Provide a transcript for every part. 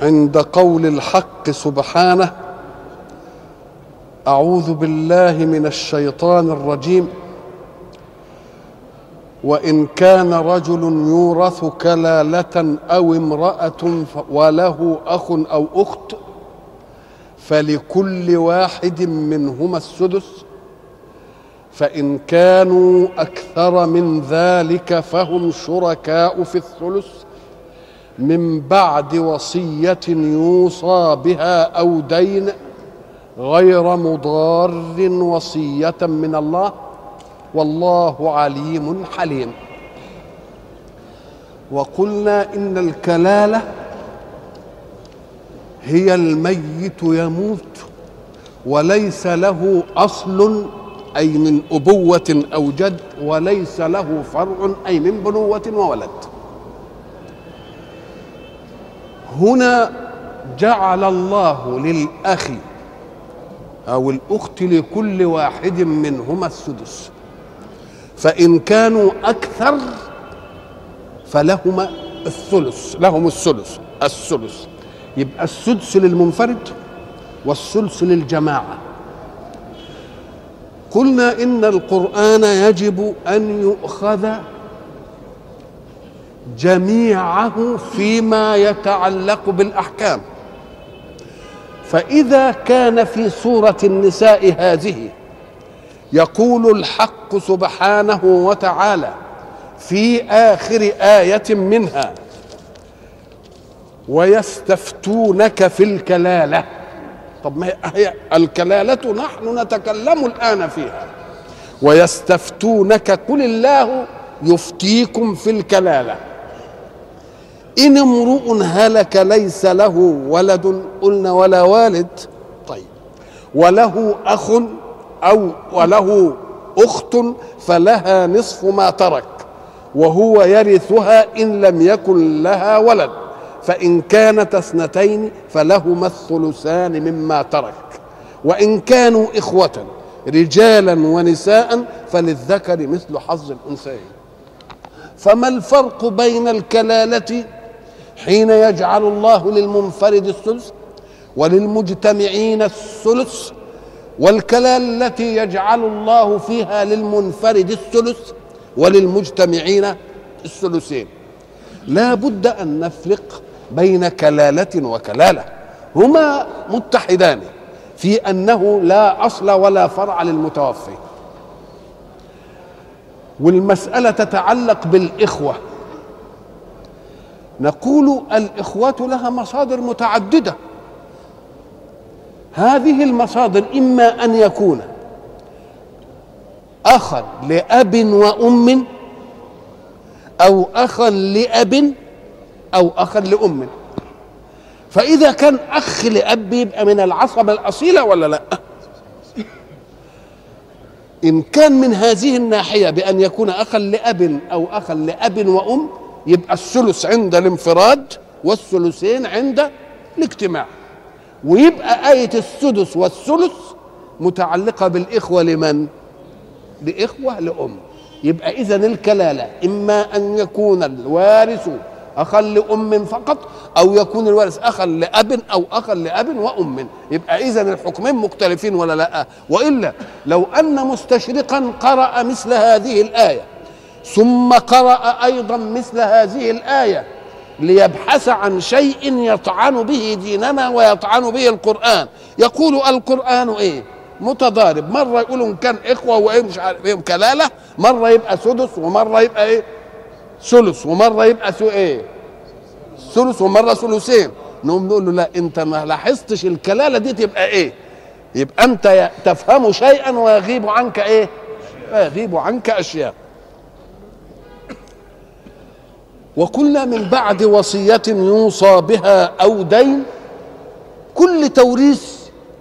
عند قول الحق سبحانه أعوذ بالله من الشيطان الرجيم. وإن كان رجل يورث كلالة أو امرأة وله أخ أو أخت فلكل واحد منهما السدس. فإن كانوا أكثر من ذلك فهم شركاء في الثلث. من بعد وصية يوصى بها أو دين غير مضار وصية من الله والله عليم حليم. وقلنا إن الكلالة هي الميت يموت وليس له أصل أي من أبوة أو جد وليس له فرع أي من بنوة وولد. هنا جعل الله للأخ أو الأخت لكل واحد منهما السدس. فإن كانوا أكثر فلهما الثلث لهم الثلث الثلث. يبقى السدس للمنفرد والثلث للجماعة. قلنا إن القرآن يجب أن يؤخذ جميعه فيما يتعلق بالأحكام. فإذا كان في سوره النساء هذه يقول الحق سبحانه وتعالى في آخر آية منها ويستفتونك في الكلالة. طب ما هي الكلالة نحن نتكلم الآن فيها. ويستفتونك قل الله يفتيكم في الكلالة. إن امرؤ هلك ليس له ولد قلنا ولا والد. طيب. وله أخ أو وله أخت فلها نصف ما ترك وهو يرثها إن لم يكن لها ولد فإن كانت اثنتين فلهما الثلثان مما ترك. وإن كانوا إخوة رجالا ونساء فللذكر مثل حظ الأنثيين. فما الفرق بين الكلالة حين يجعل الله للمنفرد الثلث وللمجتمعين الثلث والكلال التي يجعل الله فيها للمنفرد الثلث وللمجتمعين الثلثين. لا بد أن نفرق بين كلالة وكلالة. هما متحدان في أنه لا أصل ولا فرع للمتوفي. والمسألة تتعلق بالإخوة. نقول الإخوة لها مصادر متعددة. هذه المصادر إما أن يكون أخا لأب وأم أو أخا لأب أو أخا لأم. فإذا كان أخ لأب يبقى من العصبة الأصيلة ولا لا؟ إن كان من هذه الناحية بأن يكون أخا لأب أو أخا لأب وأم يبقى الثلث عند الانفراد والثلثين عند الاجتماع. ويبقى آية السدس والثلث متعلقة بالإخوة لمن؟ لإخوة لأم. يبقى إذا الكلالة إما أن يكون الوارث أخا لأم فقط أو يكون الوارث أخا لأب أو أخا لأب وأم. يبقى إذا الحكمين مختلفين ولا لأ؟ وإلا لو أن مستشرقا قرأ مثل هذه الآية ثم قرأ أيضا مثل هذه الآية ليبحث عن شيء يطعن به ديننا ويطعن به القرآن. يقول القرآن إيه؟ متضارب. مرة يقولوا إن كان إخوة وإيه مش عارف إيه كلالة مرة يبقى سدس ومرة يبقى إيه؟ ثلث ومرة يبقى سو إيه؟ ثلث ومرة ثلثين. نقوم نقول له لا أنت ما لاحظتش الكلالة دي تبقى إيه؟ يبقى أنت تفهم شيئا ويغيب عنك إيه؟ ويغيب عنك أشياء. وكل من بعد وصية يوصى بها أو دين كل توريث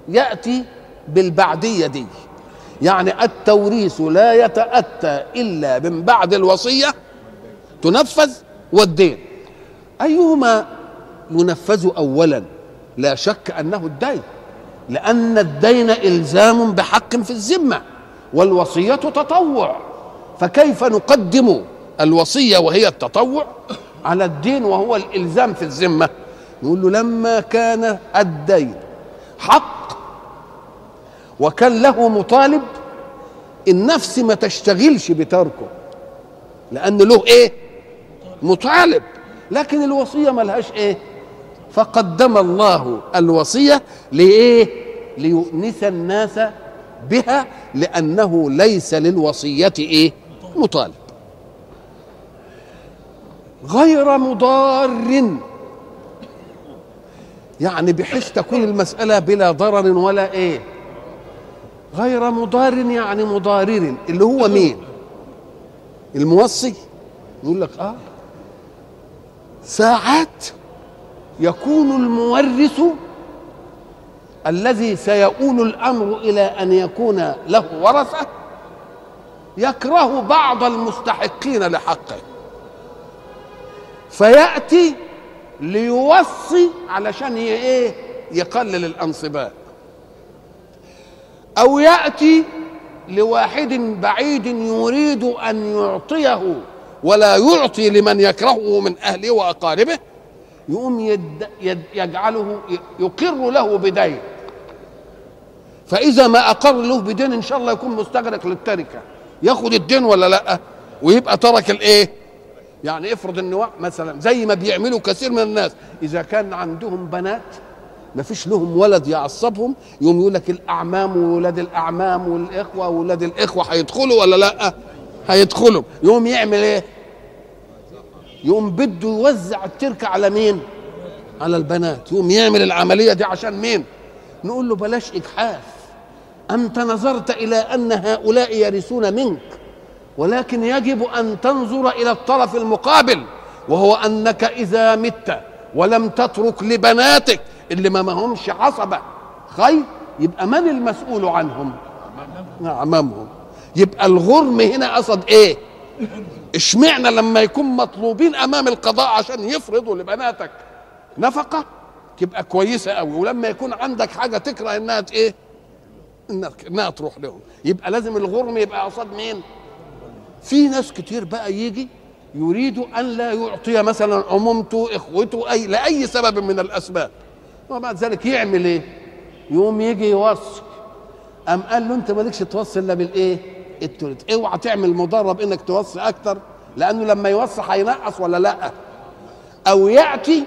يأتي بالبعدية دي. يعني التوريث لا يتأتى إلا من بعد الوصية تنفذ والدين. أيهما ينفذ أولا؟ لا شك أنه الدين لأن الدين إلزام بحق في الذمة والوصية تطوع فكيف نقدم الوصية وهي التطوع على الدين وهو الإلزام في الذمة. نقول له لما كان الدين حق وكان له مطالب النفس ما تشتغلش بتركه لأن له إيه؟ مطالب. لكن الوصية ملهاش إيه؟ فقدم الله الوصية لإيه؟ ليؤنس الناس بها لأنه ليس للوصية إيه؟ مطالب. غير مضار. يعني بحيث تكون المسألة بلا ضرر ولا إيه. غير مضار يعني مضارر. اللي هو مين؟ الموصي. يقول لك آه. ساعات يكون المورث الذي سيؤول الأمر إلى أن يكون له ورثة يكره بعض المستحقين لحقه. فيأتي ليوصي علشان إيه؟ يقلل الانصباء. أو يأتي لواحد بعيد يريد أن يعطيه ولا يعطي لمن يكرهه من أهله وأقاربه يقوم يد يد يجعله يقر له بدين. فإذا ما أقر له بدين إن شاء الله يكون مستغرق للتركة. ياخد الدين ولا لأ؟ ويبقى ترك الإيه؟ يعني افرض ان مثلا زي ما بيعملوا كثير من الناس. إذا كان عندهم بنات ما فيش لهم ولد يعصبهم يقوم يقول لك الأعمام وولاد الأعمام والإخوة وولاد الإخوة هيدخلوا ولا لأ؟ هيدخلوا. يقوم يعمل إيه؟ يقوم بده يوزع التركة على مين؟ على البنات. يقوم يعمل العملية دي عشان مين؟ نقول له بلاش إجحاف. أنت نظرت إلى أن هؤلاء يرثون منك. ولكن يجب أن تنظر إلى الطرف المقابل وهو أنك إذا مت ولم تترك لبناتك اللي ما همش عصبة. خير يبقى من المسؤول عنهم؟ امامهم يبقى الغرم هنا قصد إيه؟ اشمعنى لما يكون مطلوبين أمام القضاء عشان يفرضوا لبناتك نفقة؟ تبقى كويسة قوي ولما يكون عندك حاجة تكره إنها إيه؟ انها إنها تروح لهم. يبقى لازم الغرم يبقى قصاد مين؟ في ناس كتير بقى يجي يريد أن لا يعطي مثلا عمومته إخوته اي لأي سبب من الأسباب. وبعد ذلك يعمل إيه؟ يقوم يجي يوصي. قام قال له أنت مالكش توصي إلا بالإيه؟ التلت اوعى تعمل مضرب إنك توصي أكتر لأنه لما يوصي هينقص ولا لأ؟ أو يأتي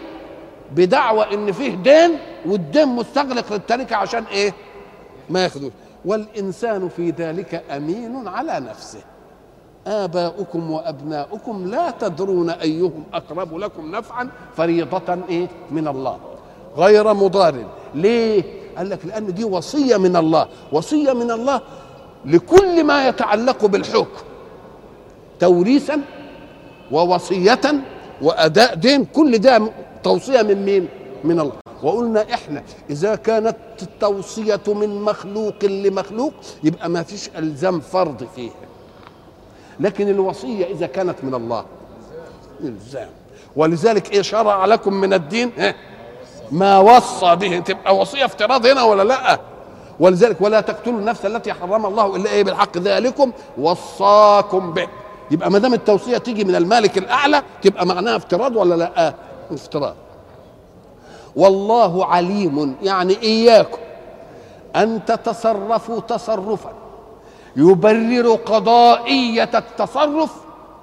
بدعوى إن فيه دين والدين مستغلق للتركه عشان إيه؟ ما ياخدوش. والإنسان في ذلك أمين على نفسه. آباؤكم وأبناؤكم لا تدرون أيهم أقرب لكم نفعا فريضة إيه؟ من الله. غير مضار. ليه؟ قال لك لأن دي وصية من الله. وصية من الله لكل ما يتعلق بالحكم. توريثا ووصية وأداء دين كل ده توصية من مين؟ من الله. وقلنا إحنا إذا كانت التوصية من مخلوق لمخلوق يبقى ما فيش ألزام فرض فيها. لكن الوصية إذا كانت من الله. إلزام. ولذلك إيه شرع لكم من الدين إيه؟ ما وصى به. تبقى وصية افتراض هنا ولا لأ؟ ولذلك ولا تقتلوا النفس التي حرم الله إلا إيه؟ بالحق. ذلكم وصاكم به. يبقى ما دام التوصية تيجي من المالك الأعلى تبقى معناها افتراض ولا لأ؟ افتراض. والله عليم يعني إياكم أن تتصرفوا تصرفا. يبرر قضائية التصرف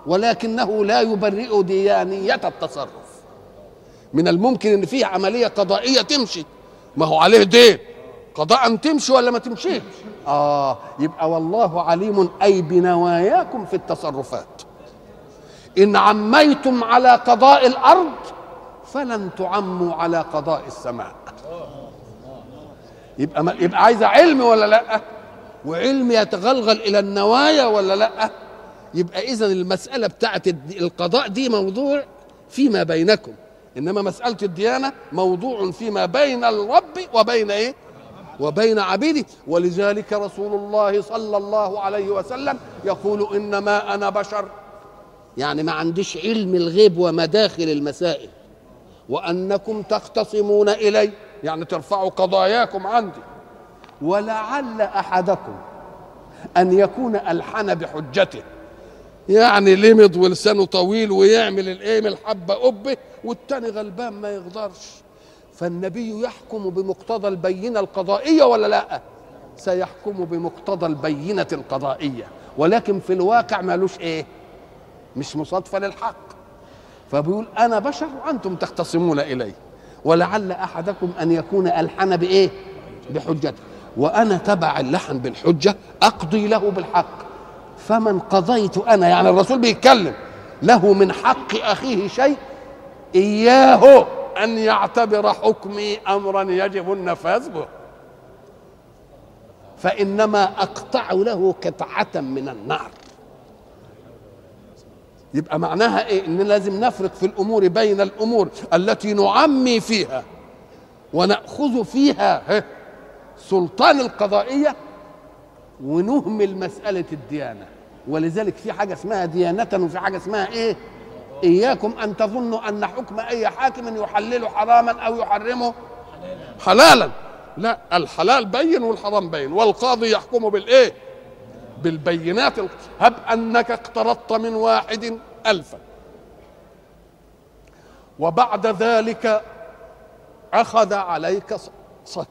ولكنه لا يبرئ ديانية التصرف. من الممكن إن فيه عملية قضائية تمشي. ما هو عليه دين. قضاء تمشي ولا ما تمشيش؟ آه يبقى والله عليم أي بنواياكم في التصرفات. إن عميتم على قضاء الأرض فلن تعموا على قضاء السماء. يبقى يبقى عايزة علم ولا لأ؟ وعلم يتغلغل إلى النوايا ولا لأ؟ يبقى إذا المسألة بتاعت القضاء دي موضوع فيما بينكم. إنما مسألة الديانة موضوع فيما بين الرب وبين إيه؟ وبين عبيده. ولذلك رسول الله صلى الله عليه وسلم يقول إنما أنا بشر. يعني ما عنديش علم الغيب ومداخل المسائل. وأنكم تختصمون إلي. يعني ترفعوا قضاياكم عندي. ولعل أحدكم أن يكون ألحن بحجته. يعني لمض ولسانه طويل ويعمل الايه الحبة قبه والتاني غلبان ما يقدرش فالنبي يحكم بمقتضى البينة القضائية ولا لا؟ سيحكم بمقتضى البينة القضائية. ولكن في الواقع مالوش إيه؟ مش مصادفة للحق. فبيقول أنا بشر وأنتم تختصمون إلي. ولعل أحدكم أن يكون ألحن بإيه؟ بحجته. وأنا تبع اللحن بالحجة أقضي له بالحق. فمن قضيت أنا يعني الرسول بيتكلم له من حق أخيه شيء إياه أن يعتبر حكمي امرا يجب النفاذ به. فإنما أقطع له قطعة من النار. يبقى معناها إيه؟ إن لازم نفرق في الأمور بين الأمور التي نعمي فيها ونأخذ فيها سلطان القضائية ونهمل مساله الديانة. ولذلك في حاجة اسمها ديانة وفي حاجة اسمها إيه؟ إياكم أن تظنوا أن حكم أي حاكم يحلل حراما أو يحرمه حلالا. لا الحلال بين والحرام بين والقاضي يحكم بالإيه؟ بالبينات هب أنك اقترضت من واحد الفا. وبعد ذلك أخذ عليك صك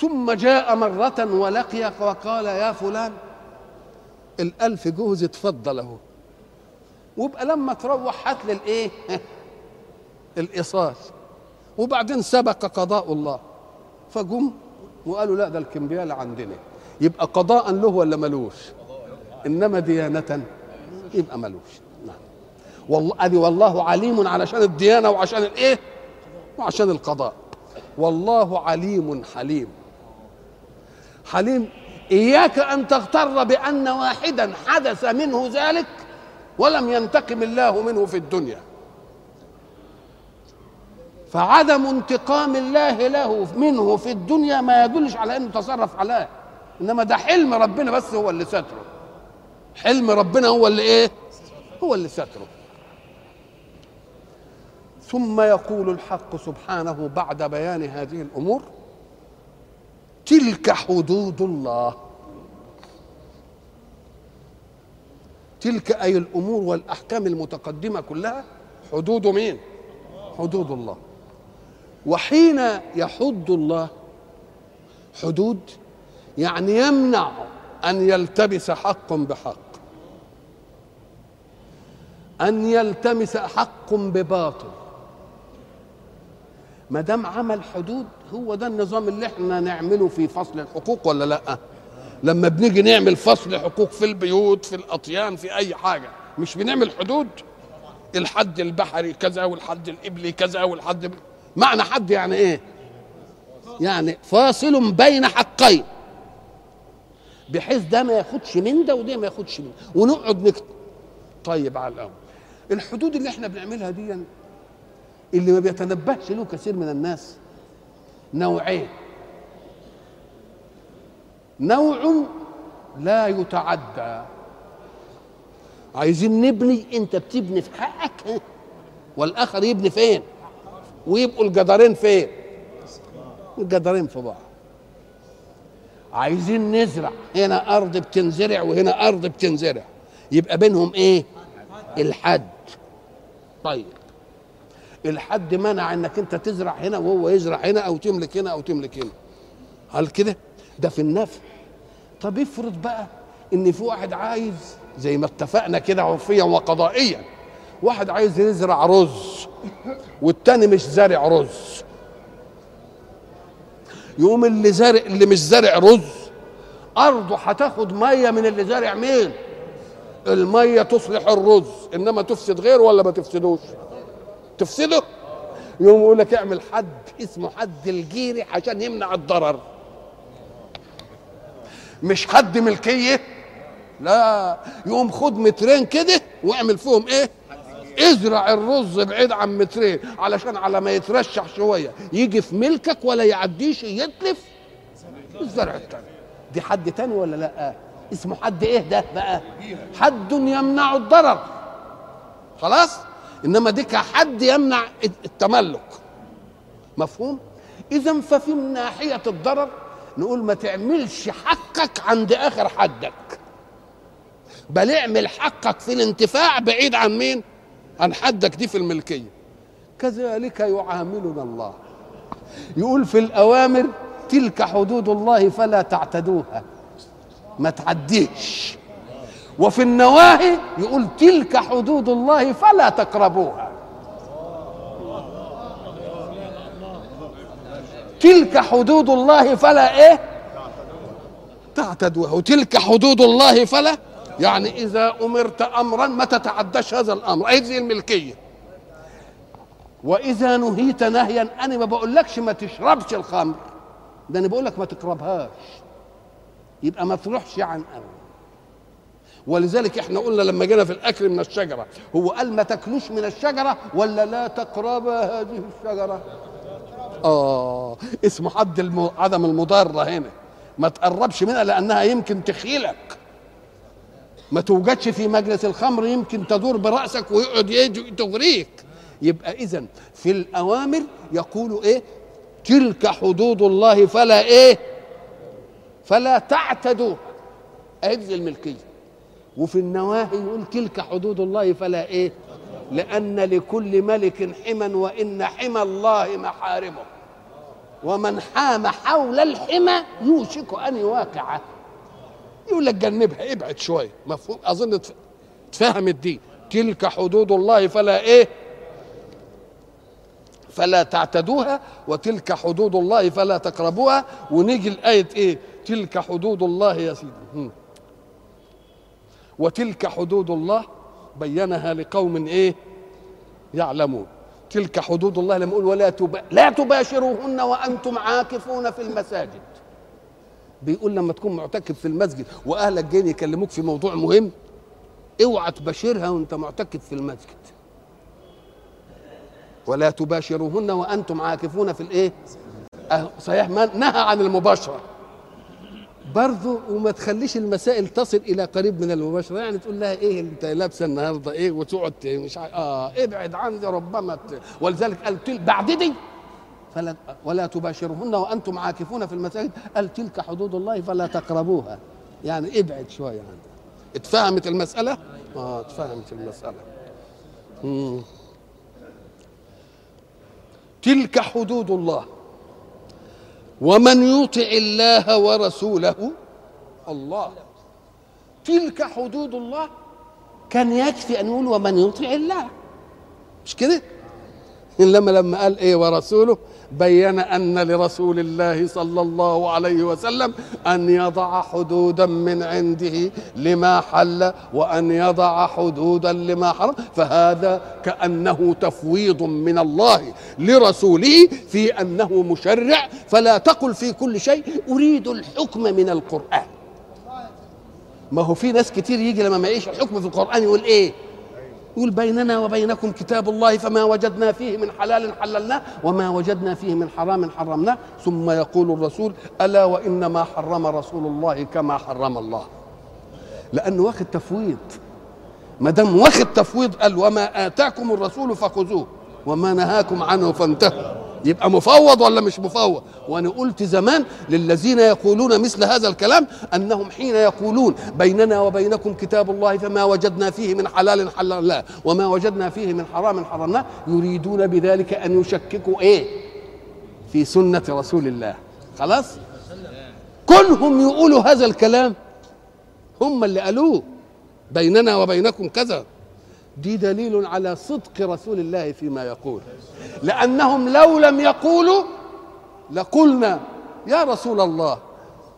ثم جاء مرة ولقيك وقال يا فلان الألف جوز اتفضل اهو وابقى لما تروح هات لي الإيه؟ الايصال وبعدين سبق قضاء الله. فجم وقالوا لا ده الكمبيال عندنا. يبقى قضاء له ولا ملوش؟ إنما ديانة يبقى ملوش. نعم. والله أدي والله عليم علشان الديانة وعشان الإيه؟ وعشان القضاء. والله عليم حليم. حليم إياك أن تغتر بأن واحدا حدث منه ذلك ولم ينتقم الله منه في الدنيا. فعدم انتقام الله له منه في الدنيا ما يدلش على أنه تصرف عليه. إنما ده حلم ربنا بس هو اللي ستره. حلم ربنا هو اللي إيه؟ هو اللي ستره. ثم يقول الحق سبحانه بعد بيان هذه الأمور تلك حدود الله. تلك أي الأمور والأحكام المتقدمة كلها حدود مين؟ حدود الله. وحين يحد الله حدود يعني يمنع أن يلتبس حق بحق. أن يلتمس حق بباطل. ما دام عمل حدود هو ده النظام اللي إحنا نعمله في فصل الحقوق ولا لأ؟ لما بنيجي نعمل فصل حقوق في البيوت في الأطيان في أي حاجة مش بنعمل حدود؟ الحد البحري كذا والحد الإبلي كذا والحد معنى حد يعني إيه؟ يعني فاصل بين حقين. بحيث ده ما ياخدش من ده وده ما ياخدش من ده. ونقعد نكتب طيب على الأول. الحدود اللي إحنا بنعملها دي اللي ما بيتنبهش له كثير من الناس. نوعين. نوع لا يتعدى. عايزين نبني انت بتبني في حقك والآخر يبني فين؟ ويبقوا الجدارين فين؟ الجدارين في بعض. عايزين نزرع. هنا أرض بتنزرع وهنا أرض بتنزرع. يبقى بينهم إيه؟ الحد. طيب. الحد منع انك انت تزرع هنا وهو يزرع هنا أو تملك هنا أو تملك هنا. هل كده؟ ده في النفع. طب افرض بقى ان في واحد عايز زي ما اتفقنا كده عرفيا وقضائيا واحد عايز يزرع رز والتاني مش زارع رز. يقوم اللي زارع اللي مش زارع رز أرضه هتاخد مية من اللي زارع مين؟ المية تصلح الرز إنما تفسد غيره ولا ما تفسدوش؟ تفسده يقوم يقول لك اعمل حد اسمه حد الجيري عشان يمنع الضرر. مش حد ملكية؟ لا. يقوم خد مترين كده واعمل فيهم إيه؟ ازرع الرز بعيد عن مترين علشان على ما يترشح شوية. يجي في ملكك ولا يعديش يتلف؟ الزرع التاني. دي حد تاني ولا لا؟ اسمه حد إيه ده بقى؟ حد يمنع الضرر. خلاص؟ إنما دي كحد يمنع التملك. مفهوم؟ اذا ففي ناحية الضرر نقول ما تعملش حقك عند آخر حدك. بل اعمل حقك في الانتفاع بعيد عن مين؟ عن حدك دي في الملكية. كذلك يعاملنا الله. يقول في الأوامر تلك حدود الله فلا تعتدوها. ما تعديش. وفي النواهي يقول تلك حدود الله فلا تقربوها. تلك حدود الله فلا إيه؟ تعتدوها. وتلك حدود الله فلا؟ يعني إذا أمرت امرا ما تتعداش هذا الأمر. أي الملكية. وإذا نهيت نهيا أنا ما بقولكش ما تشربش الخمر. ده أنا بقول لك ما تقربهاش. يبقى ما تروحش عن أمر. ولذلك إحنا قلنا لما جينا في الأكل من الشجرة هو قال ما تاكلوش من الشجرة ولا لا تقربا هذه الشجرة؟ آه اسمه حد الم... عدم المضارة هنا. ما تقربش منها لأنها يمكن تخيلك. ما توجدش في مجلس الخمر يمكن تدور برأسك ويقعد تغريك يبقى اذا في الأوامر يقول إيه؟ تلك حدود الله فلا إيه؟ فلا تعتدوها عجز الملكية. وفي النواهي يقول تلك حدود الله فلا إيه؟ لأن لكل ملك حما وإن حمى الله محارمه. ومن حام حول الحمى يوشك أن يواقعه. يقول لك جنبها ابعد شوية مفهوم؟ أظن تفهم الدين. تلك حدود الله فلا إيه؟ فلا تعتدوها وتلك حدود الله فلا تقربوها. ونيجي الآية إيه؟ تلك حدود الله يا سيدي. وتلك حدود الله بينها لقوم إيه؟ يعلمون. تلك حدود الله لما يقول ولا تب... لا تباشروهن وأنتم عاكفون في المساجد. بيقول لما تكون معتكف في المسجد وأهلك جايين يكلموك في موضوع مهم اوعى تباشرها وأنت معتكف في المسجد. ولا تباشروهن وأنتم عاكفون في الإيه؟ أه صحيح ما نهى عن المباشرة. برضه وما تخليش المسائل تصل إلى قريب من المباشرة يعني تقول لها إيه أنت لابسة النهارده إيه وتقعد مش عارف آه ابعد عني ربما. ولذلك قال. بعد دي فلا ولا تباشرهن وأنتم عاكفون في المساجد قال تلك حدود الله فلا تقربوها يعني ابعد شوية عنها اتفهمت المسألة؟ آه اتفهمت المسألة مم. تلك حدود الله ومن يطع الله ورسوله الله. تلك حدود الله. كان يكفي أن يقول ومن يطع الله. مش كده؟ إنما لما قال إيه ورسوله بين أن لرسول الله صلى الله عليه وسلم أن يضع حدودا من عنده لما حل وأن يضع حدودا لما حرم فهذا كأنه تفويض من الله لرسوله في أنه مشرع فلا تقل في كل شيء أريد الحكم من القرآن. ما هو في ناس كتير يجي لما ما يعيش الحكم في القرآن يقول إيه؟ يقول بيننا وبينكم كتاب الله فما وجدنا فيه من حلال حللناه وما وجدنا فيه من حرام حرمناه. ثم يقول الرسول ألا وإنما حرم رسول الله كما حرم الله. لأنه واخد تفويض. ما دام واخد تفويض قال وما آتاكم الرسول فخذوه وما نهاكم عنه فانتهوا. يبقى مفوض ولا مش مفوض؟ وأنا قلت زمان للذين يقولون مثل هذا الكلام أنهم حين يقولون بيننا وبينكم كتاب الله فما وجدنا فيه من حلال حللناه وما وجدنا فيه من حرام حرمناه يريدون بذلك أن يشككوا إيه؟ في سنة رسول الله. خلاص؟ كلهم يقولوا هذا الكلام. هم اللي قالوه. بيننا وبينكم كذا. دي دليل على صدق رسول الله فيما يقول. لأنهم لو لم يقولوا لقلنا يا رسول الله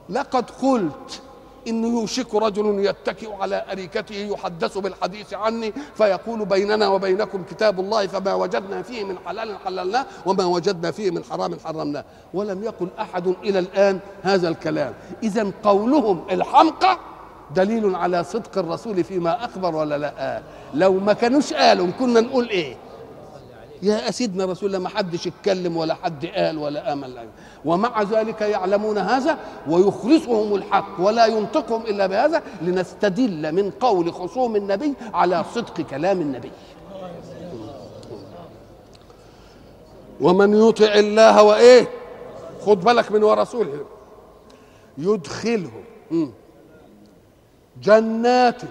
لقد قلت إنه يوشك رجل يتكئ على أريكته يحدث بالحديث عني فيقول بيننا وبينكم كتاب الله فما وجدنا فيه من حلال حللناه وما وجدنا فيه من حرام حرمناه. ولم يقل أحد إلى الآن هذا الكلام. إذا قولهم الحمقى دليل على صدق الرسول فيما أخبر ولا لا؟ لو ما كانوش قالوا كنا نقول إيه؟ يا سيدنا رسول الله ما حدش اتكلم ولا حد قال ولا امل ومع ذلك يعلمون هذا ويخلصهم الحق ولا ينطقهم إلا بهذا لنستدل من قول خصوم النبي على صدق كلام النبي. ومن يطع الله وإيه؟ خد بالك من ورسوله يدخله. جنات.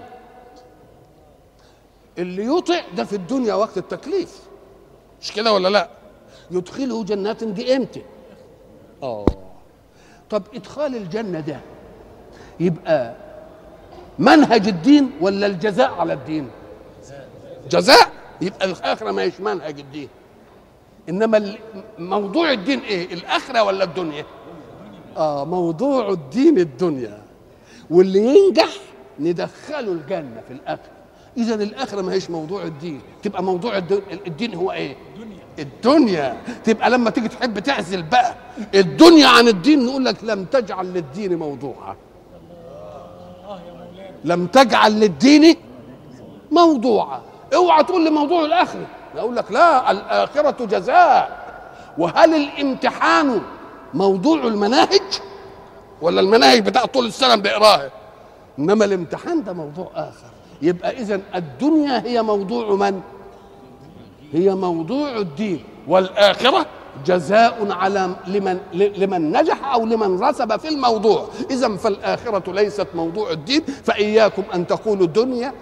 اللي يطع ده في الدنيا وقت التكليف. مش كده ولا لا؟ يدخله جنات دي إمتى؟ آه. طب إدخال الجنة ده يبقى منهج الدين ولا الجزاء على الدين؟ جزاء. يبقى الآخرة ما هيش منهج الدين. إنما موضوع الدين إيه؟ الآخرة ولا الدنيا؟ آه موضوع الدين الدنيا. واللي ينجح ندخله الجنة في الآخرة. إذا الآخرة ما هيش موضوع الدين. تبقى موضوع الدين, الدين هو إيه؟ الدنيا. تبقى لما تيجي تحب تعزل بقى. الدنيا عن الدين نقول لك لم تجعل للدين موضوعا. لم تجعل للدين موضوعا. اوعى تقول لي موضوع الآخرة. أقول لك لا الآخرة جزاء. وهل الامتحان موضوع المناهج؟ ولا المناهج بتاع طول السنة بنقراها إنما الامتحان ده موضوع آخر. يبقى اذا الدنيا هي موضوع من؟ هي موضوع الدين. والآخرة جزاء على لمن لمن نجح أو لمن رسب في الموضوع. اذا فالآخرة ليست موضوع الدين فإياكم أن تقولوا دنيا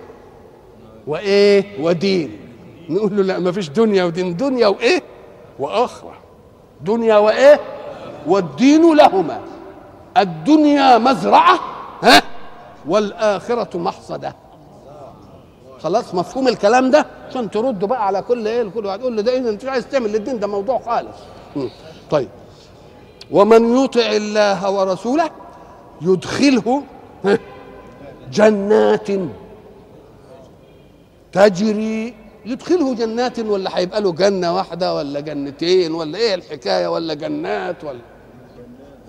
وإيه؟ ودين. نقول له لا ما فيش دنيا ودين. دنيا وإيه؟ وآخرة. دنيا وإيه؟ والدين لهما. الدنيا مزرعة ها؟ والآخرة محصدة. خلاص مفهوم الكلام ده؟ عشان تردوا بقى على كل إيه؟ كل واحد يقول له ده إيه؟ أنت مش عايز تعمل للدين؟ ده موضوع خالص. طيب. ومن يطع الله ورسوله يدخله جنات. تجري يدخله جنات ولا هيبقى له جنة واحدة ولا جنتين ولا إيه الحكاية؟ ولا جنات ولا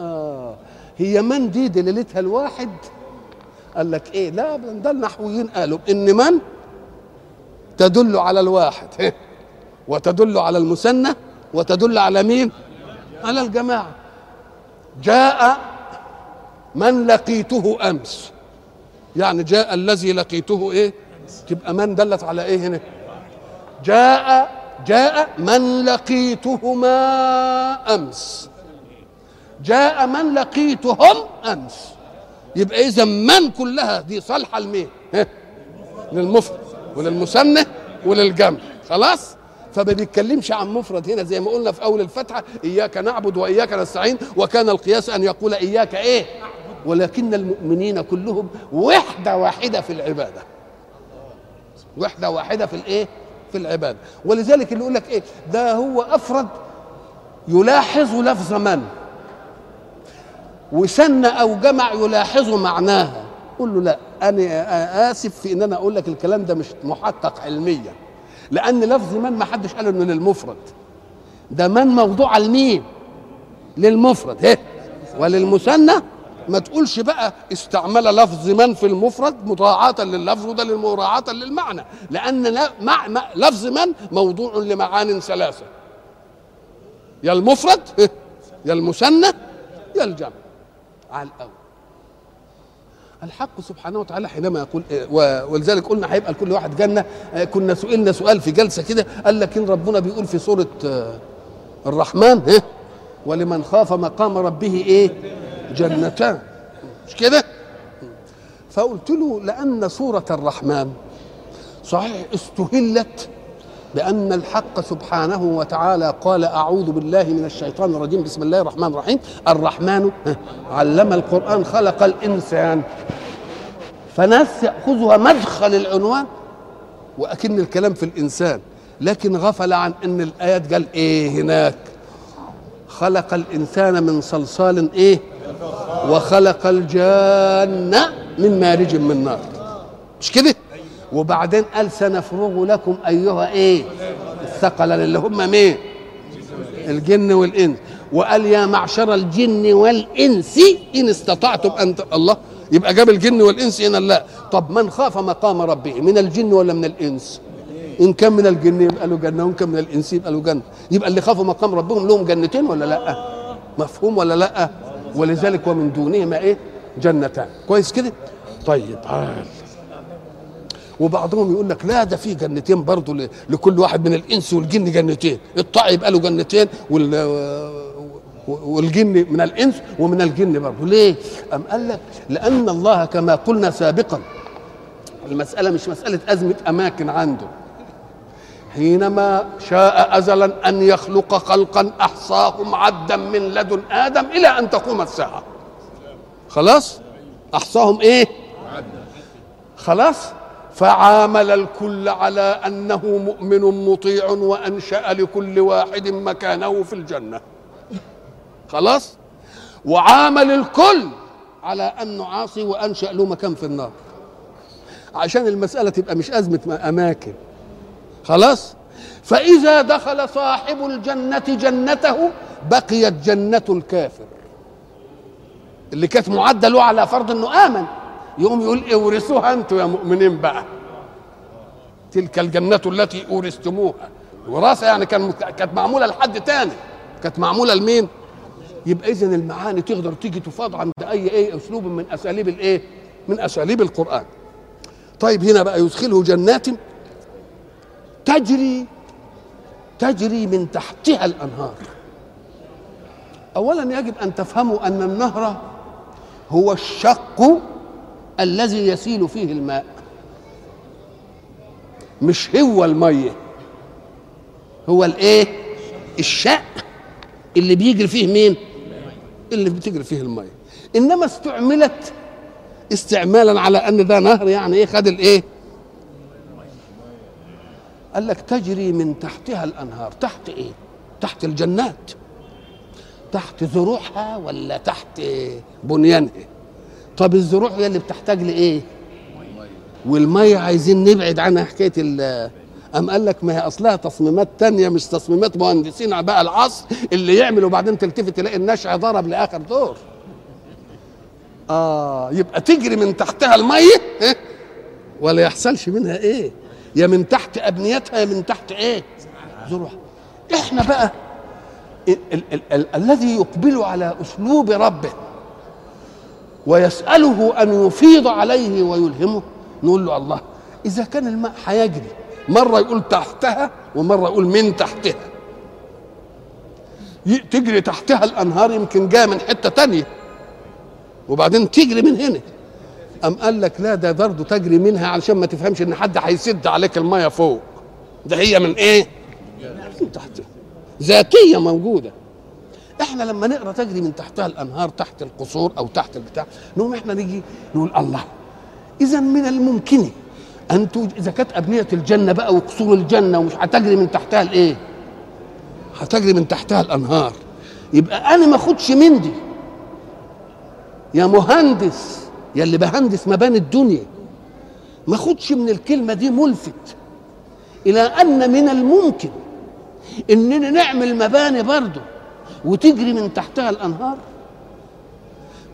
آه. هي من دي دليلتها الواحد؟ قال لك إيه؟ لا ده النحويين قالوا إن من؟ تدل على الواحد. وتدل على المثنى وتدل على مين؟ على الجماعة. جاء من لقيته أمس. يعني جاء الذي لقيته إيه؟ تبقى من دلت على إيه هنا؟ جاء جاء من لقيتهما أمس. جاء من لقيتهم أمس. يبقى إذا من كلها دي صالحة لمين؟ للمفرد وللمثنى وللجمع. خلاص؟ فما بيتكلمش عن مفرد هنا زي ما قلنا في أول الفتحة إياك نعبد وإياك نستعين وكان القياس أن يقول إياك إيه؟ ولكن المؤمنين كلهم وحدة واحدة في العبادة. وحدة واحدة في الإيه؟ في العبادة. ولذلك اللي يقول لك إيه؟ ده هو أفرد يلاحظ لفظ من؟ وسن أو جمع يلاحظ معناها. قول له لا أنا آسف في إن أنا أقول لك الكلام ده مش محقق علميا. لأن لفظ من ما حدش قال إنه للمفرد. ده من موضوع لمين للمفرد هي وللمثنى ما تقولش بقى استعمل لفظ من في المفرد مراعاة لللفظ وده مراعاة للمعنى. لأن لفظ من موضوع لمعان ثلاثة. يا المفرد يا المثنى يا الجمع. على الأول. الحق سبحانه وتعالى حينما يقول إيه، ولذلك قلنا هيبقى لكل واحد جنة. آه، كنا سئلنا سؤال في جلسة كده قال لك إن ربنا بيقول في سورة آه، الرحمن ها ولمن خاف مقام ربه إيه؟ جنتان. مش كده؟ فقلت له لأن سورة الرحمن صحيح استهلت بأن الحق سبحانه وتعالى قال أعوذ بالله من الشيطان الرجيم بسم الله الرحمن الرحيم. الرحمن علم القرآن خلق الإنسان. فناس يأخذها مدخل العنوان وأكن الكلام في الإنسان. لكن غفل عن أن الآيات قال إيه هناك؟ خلق الإنسان من صلصال إيه؟ وخلق الجان من مارج من نار. مش كده؟ وبعدين قال سنفرغ لكم أيها إيه؟ الثقل اللي هم مين الجن والإنس. وقال يا معشر الجن والإنس إن استطعتم أن. الله يبقى جاب الجن والإنس هنا لا. طب من خاف مقام ربه من الجن ولا من الإنس؟ إن كان من الجن يبقى له جنة وإن كان من الإنس يبقى له جنة. يبقى اللي خافوا مقام ربهم لهم جنتين ولا لأ؟ مفهوم ولا لأ؟ ولذلك ومن دونهما إيه؟ جنتان. كويس كده؟ طيب عال. وبعضهم يقول لك لا ده في جنتين برضه لكل واحد من الإنس والجن جنتين. الطاع يبقى له جنتين وال والجن من الإنس ومن الجن برضه ليه؟ أم قال لك لأن الله كما قلنا سابقا المسألة مش مسألة أزمة أماكن عنده. حينما شاء ازلا أن يخلق خلقا أحصاهم عدا من لدن آدم إلى أن تقوم الساعة. خلاص؟ أحصاهم إيه؟ خلاص؟ فعامل الكل على أنه مؤمن مطيع وأنشأ لكل واحد مكانه في الجنة. خلاص؟ وعامل الكل على انه عاصي وأنشأ له مكان في النار. عشان المسألة تبقى مش أزمة أماكن. خلاص؟ فإذا دخل صاحب الجنة جنته بقيت جنة الكافر. اللي كانت معدة له على فرض إنه آمن. يقوم يقول اورثوها أنتم يا مؤمنين بقى تلك الجنة التي أورثتموها وراثة يعني كان كانت معمولة لحد تاني كانت معمولة لمين؟ يبقى إذا المعاني تقدر تيجي تفاض عند أي أي أسلوب من أساليب الإيه؟ من أساليب القرآن. طيب هنا بقى يدخله جنات تجري تجري من تحتها الأنهار. أولا يجب أن تفهموا أن النهر هو الشق الذي يسيل فيه الماء. مش هو المية هو الايه؟ الشق اللي بيجري فيه مين؟ اللي بتجري فيه المية. إنما استعملت استعمالا على أن ده نهر يعني إيه؟ خد الإيه؟ قال لك تجري من تحتها الأنهار. تحت إيه؟ تحت الجنات. تحت زروعها ولا تحت بنيانها؟ طب الزروع هي اللي بتحتاج لإيه؟ والمية عايزين نبعد عنها حكاية ال أم قال لك ما هي أصلها تصميمات تانية مش تصميمات مهندسين بقى العصر اللي يعمل وبعدين تلتفت تلاقي النشع ضرب لآخر دور. آه يبقى تجري من تحتها المية إيه؟ ولا يحصلش منها إيه؟ يا من تحت أبنيتها يا من تحت إيه؟ زروعها. إحنا بقى ال- ال- ال- ال- الذي يقبل على أسلوب ربه. ويسأله أن يفيض عليه ويلهمه. نقول له الله إذا كان الماء هيجري مرة يقول تحتها ومرة يقول من تحتها. تجري تحتها الأنهار يمكن جاية من حتة تانية وبعدين تجري من هنا. أم قال لك لا ده برضه تجري منها علشان ما تفهمش إن حد هيسد عليك المية فوق. ده هي من إيه؟ من تحتها. ذاتية موجودة. إحنا لما نقرأ تجري من تحتها الأنهار تحت القصور أو تحت البتاع نقوم إحنا نيجي نقول الله. اذا من الممكن أن إذا كانت أبنية الجنة بقى وقصور الجنة ومش هتجري من تحتها الايه؟ هتجري من تحتها الأنهار. يبقى أنا ما أخدش من دي يا مهندس يا اللي بهندس مباني الدنيا. ما أخدش من الكلمة دي ملفت. إلى أن من الممكن إننا نعمل مباني برضه. وتجري من تحتها الأنهار؟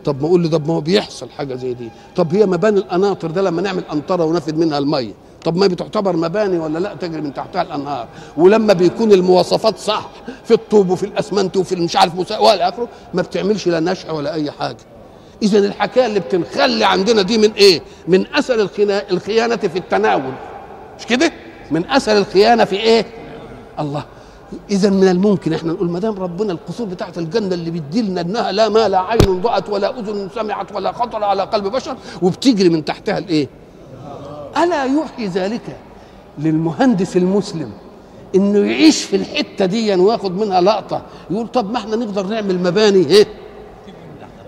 طب ما أقول لي طب ما هو بيحصل حاجة زي دي. طب هي مباني القناطر ده لما نعمل قنطره ونفد منها المية. طب ما بتعتبر مباني ولا لا؟ تجري من تحتها الأنهار. ولما بيكون المواصفات صح في الطوب وفي الأسمنت وفي مش عارف والى آخره ما بتعملش لا نشأ ولا أي حاجة. إذا الحكاية اللي بتنخلي عندنا دي من إيه؟ من أثر الخيانة في التناول. مش كده؟ من أثر الخيانة في إيه؟ الله. اذا من الممكن إحنا نقول ما دام ربنا القصور بتاعت الجنة اللي بيدي لنا إنها لا ما لا عين رأت ولا أذن سمعت ولا خطر على قلب بشر وبتجري من تحتها الإيه؟ ألا يوحي ذلك للمهندس المسلم إنه يعيش في الحتة دي وياخد منها لقطة يقول طب ما إحنا نقدر نعمل مباني إيه؟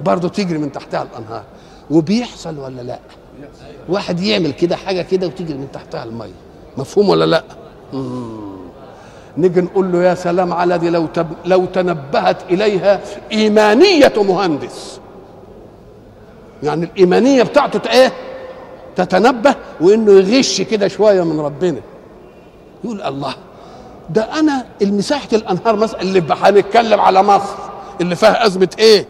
برضه تجري من تحتها الأنهار وبيحصل ولا لا؟ واحد يعمل كده حاجة كده وتجري من تحتها المية مفهوم ولا لا؟ نيجي نقول له يا سلام على دي لو تب لو تنبهت إليها إيمانية مهندس. يعني الإيمانية بتاعته إيه؟ تتنبه وإنه يغش كده شوية من ربنا. يقول الله ده أنا المساحة الأنهار مثلا اللي هنتكلم على مصر اللي فيها أزمة إيه؟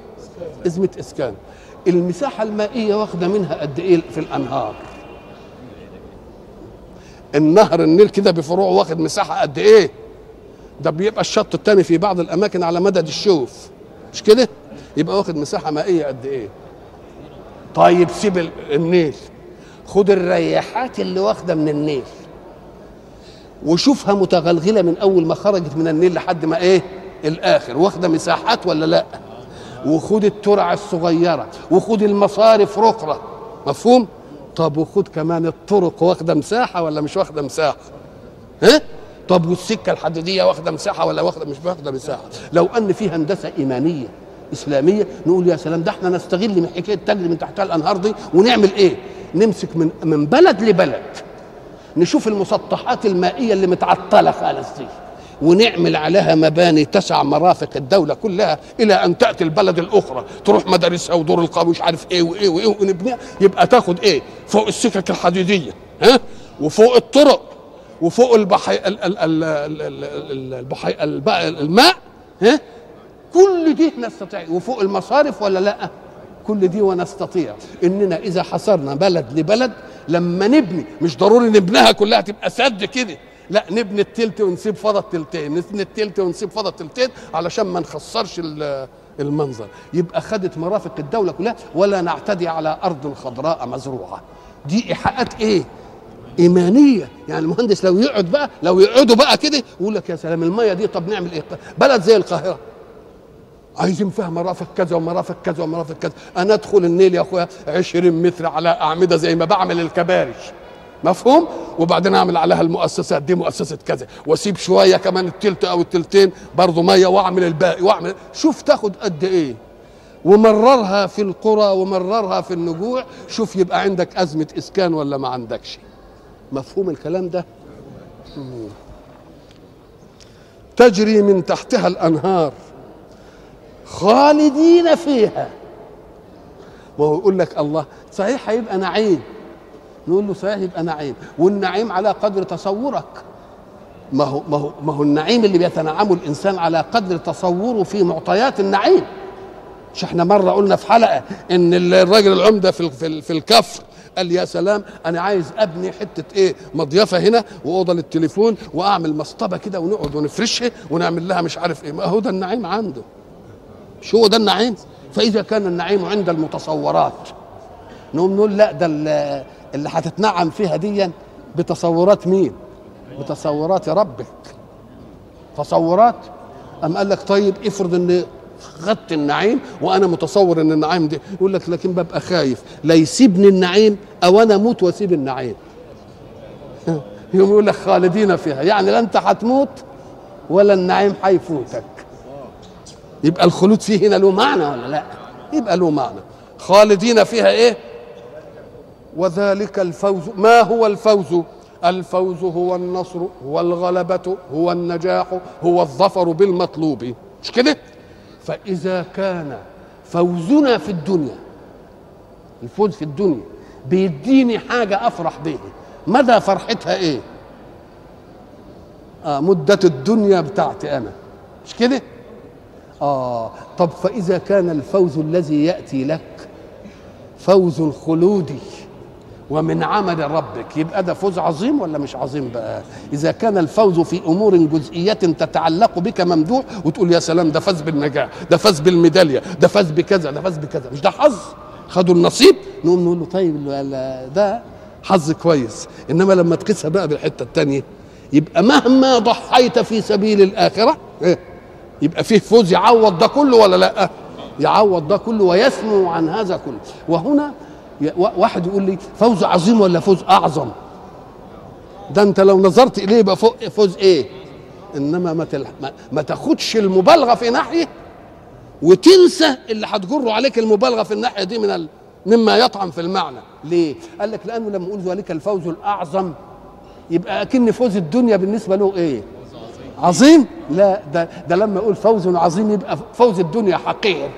أزمة إسكان. المساحة المائية واخدة منها قد إيه في الأنهار؟ النهر النيل كده بفروعه واخد مساحة قد إيه؟ ده بيبقى الشط الثاني في بعض الأماكن على مدد الشوف. مش كده؟ يبقى واخد مساحة مائية قد إيه؟ طيب سيب ال- النيل. خد الرياحات اللي واخدة من النيل. وشوفها متغلغلة من أول ما خرجت من النيل لحد ما إيه؟ الآخر. واخدة مساحات ولا لأ؟ وخد الترع الصغيرة. وخد المصارف رقره مفهوم؟ طب وخد كمان الطرق واخدة مساحة ولا مش واخدة مساحة؟ ها؟ طب والسكة الحديدية واخدة مساحة ولا واخدة مش واخدة مساحة؟ لو أن في هندسة إيمانية إسلامية نقول يا سلام ده إحنا نستغل من حكاية تجري من تحتها الأنهار دي ونعمل إيه؟ نمسك من من بلد لبلد. نشوف المسطحات المائية اللي متعطلة خالص دي. ونعمل عليها مباني تسع مرافق الدولة كلها إلى أن تأتي البلد الأخرى. تروح مدارسها ودور القوي مش عارف إيه وإيه وإيه ونبنيها. يبقى تاخد إيه؟ فوق السكك الحديدية ها؟ وفوق الطرق. وفوق البحي ال- ال- ال- ال- ال- ال- البحي الب- الماء ها؟ كل دي نستطيع. وفوق المصارف ولا لا؟ كل دي ونستطيع. إننا إذا حصرنا بلد لبلد لما نبني مش ضروري نبنيها كلها تبقى سد كده. لا نبني التلت ونسيب فضى التلتين. نبني التلت ونسيب فضى التلتين علشان ما نخسرش ال- المنظر. يبقى خدت مرافق الدولة كلها ولا نعتدي على أرض خضراء مزروعة. دي إيحاءات إيه؟ إيمانية. يعني المهندس لو يقعد بقى لو يقعدوا بقى كده يقول لك يا سلام المية دي طب نعمل إيه؟ بلد زي القاهرة. عايزين فيها مرافق كذا ومرافق كذا ومرافق كذا. أنا أدخل النيل يا أخويا 20 متر على أعمدة زي ما بعمل الكباري مفهوم؟ وبعدين أعمل عليها المؤسسات دي مؤسسة كذا. وأسيب شوية كمان التلت أو التلتين برضه مية وأعمل الباقي وأعمل. شوف تاخد قد إيه. ومررها في القرى ومررها في النجوع. شوف يبقى عندك أزمة إسكان ولا ما عندكش. مفهوم الكلام ده. تجري من تحتها الأنهار خالدين فيها. وهو يقول لك الله صحيح هيبقى نعيم. نقول له صحيح يبقى نعيم. والنعيم على قدر تصورك. ما هو ما هو ما هو النعيم اللي بيتنعمه الإنسان على قدر تصوره في معطيات النعيم. مش إحنا مرة قلنا في حلقة إن الراجل العمدة في, في الكفر قال يا سلام أنا عايز أبني حتة إيه مضيفه هنا وأوضة للتليفون وأعمل مسطبه كده ونقعد ونفرشها ونعمل لها مش عارف إيه. ما هو ده النعيم عنده. مش هو ده النعيم؟ فإذا كان النعيم عند المتصورات نقوم نقول لا ده اللي هتتنعم فيها ديا بتصورات مين؟ بتصورات ربك. تصورات؟ أم قال لك طيب افرض إن خدت النعيم وأنا متصور إن النعيم دي يقول لك لكن ببقى خايف. لا يسيبني النعيم أو أنا أموت وأسيب النعيم. يوم يقول لك خالدين فيها. يعني لا أنت هتموت ولا النعيم هيفوتك يبقى الخلود فيه هنا له معنى ولا لا؟ يبقى له معنى. خالدين فيها إيه؟ وذلك الفوز. ما هو الفوز؟ الفوز هو النصر هو الغلبة هو النجاح هو الظفر بالمطلوب. مش كده؟ فإذا كان فوزنا في الدنيا الفوز في الدنيا بيديني حاجة أفرح بها مدى فرحتها إيه؟ آه مدة الدنيا بتاعتي أنا. مش كده؟ آه طب فإذا كان الفوز الذي يأتي لك فوز خلودي ومن عمل ربك. يبقى ده فوز عظيم ولا مش عظيم بقى؟ إذا كان الفوز في أمور جزئية تتعلق بك ممدوح وتقول يا سلام ده فاز بالنجاح ده فاز بالميدالية ده فاز بكذا ده فاز بكذا. مش ده حظ؟ خدوا النصيب؟ نقوم نقول له طيب ده حظ كويس. إنما لما تقيسها بقى بالحتة الثانية يبقى مهما ضحيت في سبيل الآخرة يبقى فيه فوز يعوض ده كله ولا لأ؟ يعوض ده كله ويسمو عن هذا كله. وهنا واحد يقول لي فوز عظيم ولا فوز أعظم؟ ده أنت لو نظرت إليه يبقى فوز إيه؟ إنما ما, تلح... ما, تاخدش المبالغة في ناحية وتنسى اللي هتجره عليك المبالغة في الناحية دي من ال... مما يطعم في المعنى. ليه؟ قال لك لأنه لما يقول ذلك الفوز الأعظم يبقى أكن فوز الدنيا بالنسبة له إيه؟ عظيم؟ لا ده ده لما يقول فوز عظيم يبقى فوز الدنيا حقير.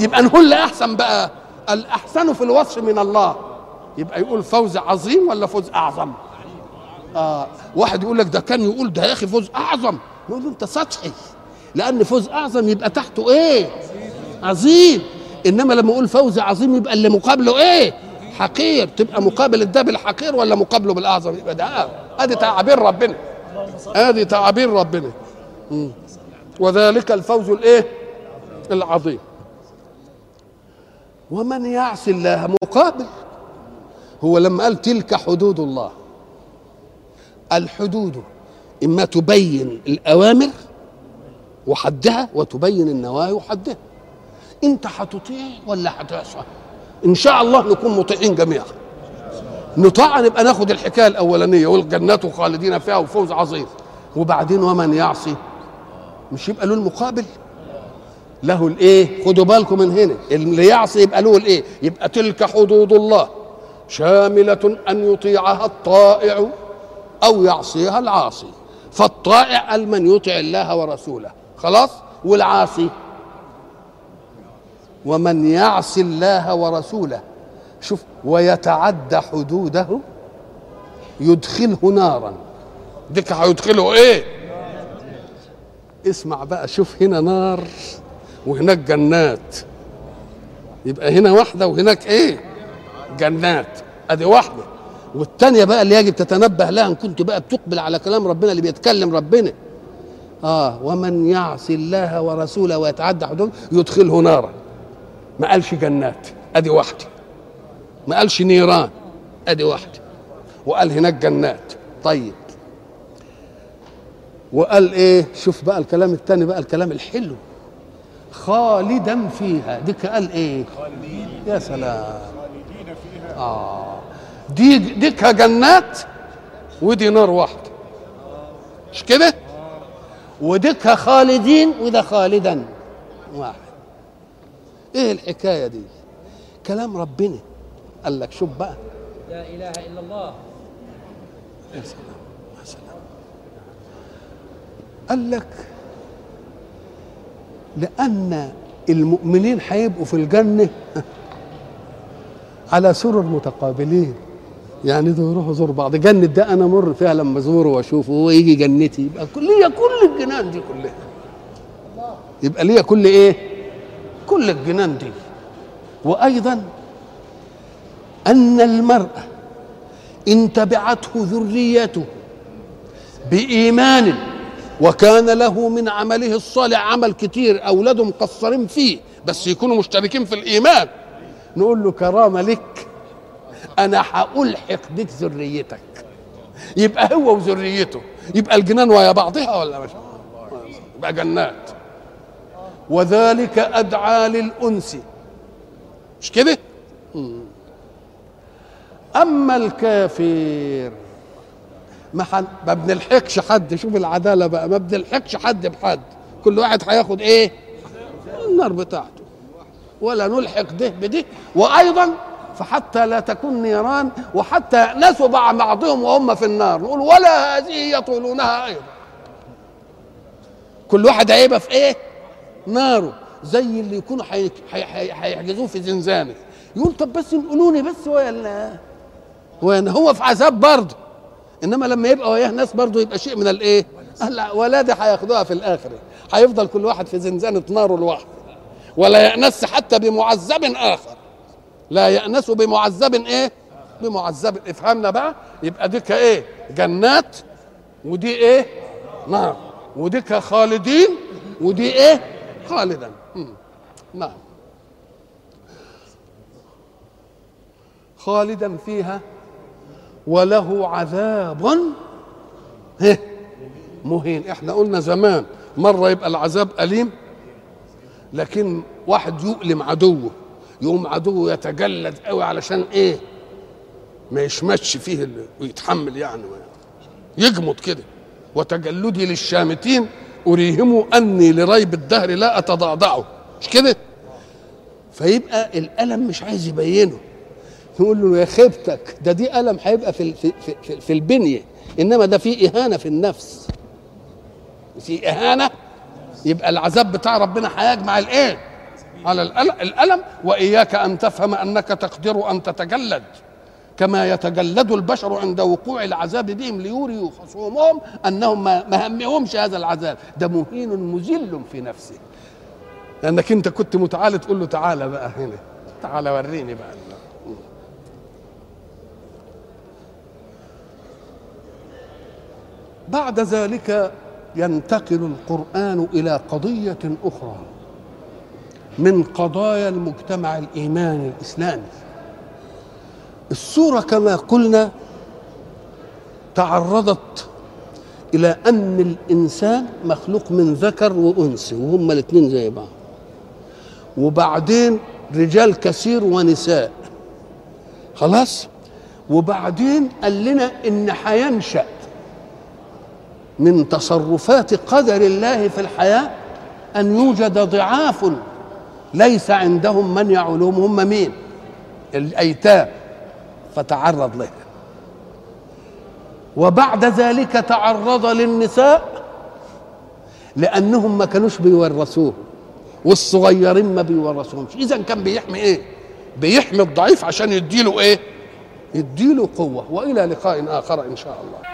يبقى نقول احسن بقى. الأحسن في الوصف من الله. يبقى يقول فوز عظيم ولا فوز أعظم؟ آه واحد يقول لك ده كان يقول ده يا أخي فوز أعظم. نقول له أنت سطحي. لأن فوز أعظم يبقى تحته إيه؟ عظيم. إنما لما أقول فوز عظيم يبقى اللي مقابله إيه؟ حقير. تبقى مقابل ده بالحقير ولا مقابله بالأعظم؟ يبقى ده آدي تعابير ربنا. آدي تعابير ربنا. وذلك الفوز الإيه؟ العظيم. ومن يعص الله مقابل. هو لما قال تلك حدود الله. الحدود إما تبين الأوامر وحدها وتبين النواهي وحدها. أنت هتطيع ولا هتعصى إن شاء الله نكون مطيعين جميعا. نطاع نبقى ناخد الحكاية الأولانية والجنات خالدين فيها وفوز عظيم. وبعدين ومن يعصي؟ مش يبقى له المقابل. له الايه؟ خدوا بالكم من هنا. اللي يعصي يبقى له الايه؟ يبقى تلك حدود الله. شاملة أن يطيعها الطائع أو يعصيها العاصي. فالطائع قال من يطع الله ورسوله. خلاص؟ والعاصي. ومن يعص الله ورسوله. شوف ويتعدى حدوده يدخله نارا. ديك هيدخله إيه؟ اسمع بقى شوف هنا نار. وهناك جنات. يبقى هنا واحدة وهناك إيه؟ جنات. أدي واحدة. والتانية بقى اللي يجب تتنبه لها إن كنت بقى بتقبل على كلام ربنا اللي بيتكلم ربنا. آه ومن يعص الله ورسوله ويتعدى حدوده يدخله نارا. ما قالش جنات. أدي واحدة. ما قالش نيران. أدي واحدة. وقال هناك جنات. طيب. وقال إيه؟ شوف بقى الكلام الثاني بقى الكلام الحلو. خالدا فيها. ديك قال إيه؟ خالدين. يا سلام. خالدين فيها. آه. دي ديكها جنات ودي نار واحدة. مش كده؟ وديكها خالدين وده خالدا واحد. إيه الحكاية دي؟ كلام ربنا. قال لك شوف بقى. لا إله إلا الله. يا سلام. يا سلام. قال لك لأن المؤمنين هيبقوا في الجنة. على سرر متقابلين يعني ده يروحوا يزوروا بعض. جنة ده أنا مر فيها لما أزوره وأشوفه. هو يجي جنتي يبقى ليا كل الجنان دي كلها. يبقى ليا كل إيه؟ كل الجنان دي. وأيضا أن المرأة إن تبعته ذريته بإيمان وكان له من عمله الصالح عمل كتير أولاده مقصرين فيه بس يكونوا مشتركين في الإيمان. نقول له كرامة لك أنا هألحق بك ذريتك. يبقى هو وذريته. يبقى الجنان ويا بعضها ولا مش؟ يبقى جنات. وذلك أدعى للأنس. مش كده؟ أما الكافر ما حن... ما بنلحقش حد. شوف العدالة بقى. ما بنلحقش حد بحد. كل واحد هياخد إيه؟ النار بتاعته. ولا نلحق ده بده. وأيضا فحتى لا تكون نيران وحتى نسوا مع بعضهم وهم في النار. نقول ولا هذه يطولونها أيضا. كل واحد هيبقى في إيه؟ ناره. زي اللي يكونوا هيحجزوه في زنزانة. يقول طب بس انقلوني بس ولا وين؟ هو في عذاب برضه. إنما لما يبقى وياه ناس برضه يبقى شيء من الإيه؟ هلا ولادي هياخدوها في الاخره هيفضل كل واحد في زنزانة ناره لوحده. ولا يأنس حتى بمعذب آخر. لا يأنس بمعذب إيه؟ بمعذب. افهمنا بقى. يبقى ديك إيه؟ جنات ودي إيه؟ نار. وديك خالدين ودي إيه؟ خالدا. نعم. خالدا فيها وله عذاب. مهين. إحنا قلنا زمان مرة يبقى العذاب أليم لكن واحد يؤلم عدوه يقوم عدوه يتجلد قوي علشان إيه؟ ما يشمتش فيه ويتحمل يعني. يجمد كده. وتجلدي للشامتين أريهم أني لريب الدهر لا أتضعضعه. مش كده؟ فيبقى الألم مش عايز يبينه. نقول له يا خيبتك ده دي ألم هيبقى في في في, في البنية إنما ده في إهانة في النفس. في إهانة يبقى العذاب بتاع ربنا هيجمع الإيه؟ على الألم وإياك أن تفهم أنك تقدر أن تتجلد. كما يتجلد البشر عند وقوع العذاب بهم ليوريوا خصومهم أنهم ما همهمش هذا العذاب. ده مهين مذل في نفسه. لأنك أنت كنت متعالي تقول له تعالى بقى هنا. تعالى وريني بقى. بعد ذلك ينتقل القرآن إلى قضية أخرى من قضايا المجتمع الإيماني الإسلامي. السورة كما قلنا تعرضت إلى أن الإنسان مخلوق من ذكر وأنثى وهما الاثنين زي بعض. وبعدين رجال كثير ونساء. خلاص؟ وبعدين قال لنا إن هينشأ من تصرفات قدر الله في الحياة أن يوجد ضعاف ليس عندهم من يعولهم هم مين؟ الأيتام. فتعرض له. وبعد ذلك تعرض للنساء لأنهم ما كانوش بيورثوه والصغيرين ما بيورثوهمش إذا كان بيحمي إيه؟ بيحمي الضعيف عشان يديله إيه؟ يديله قوة. وإلى لقاء آخر إن شاء الله.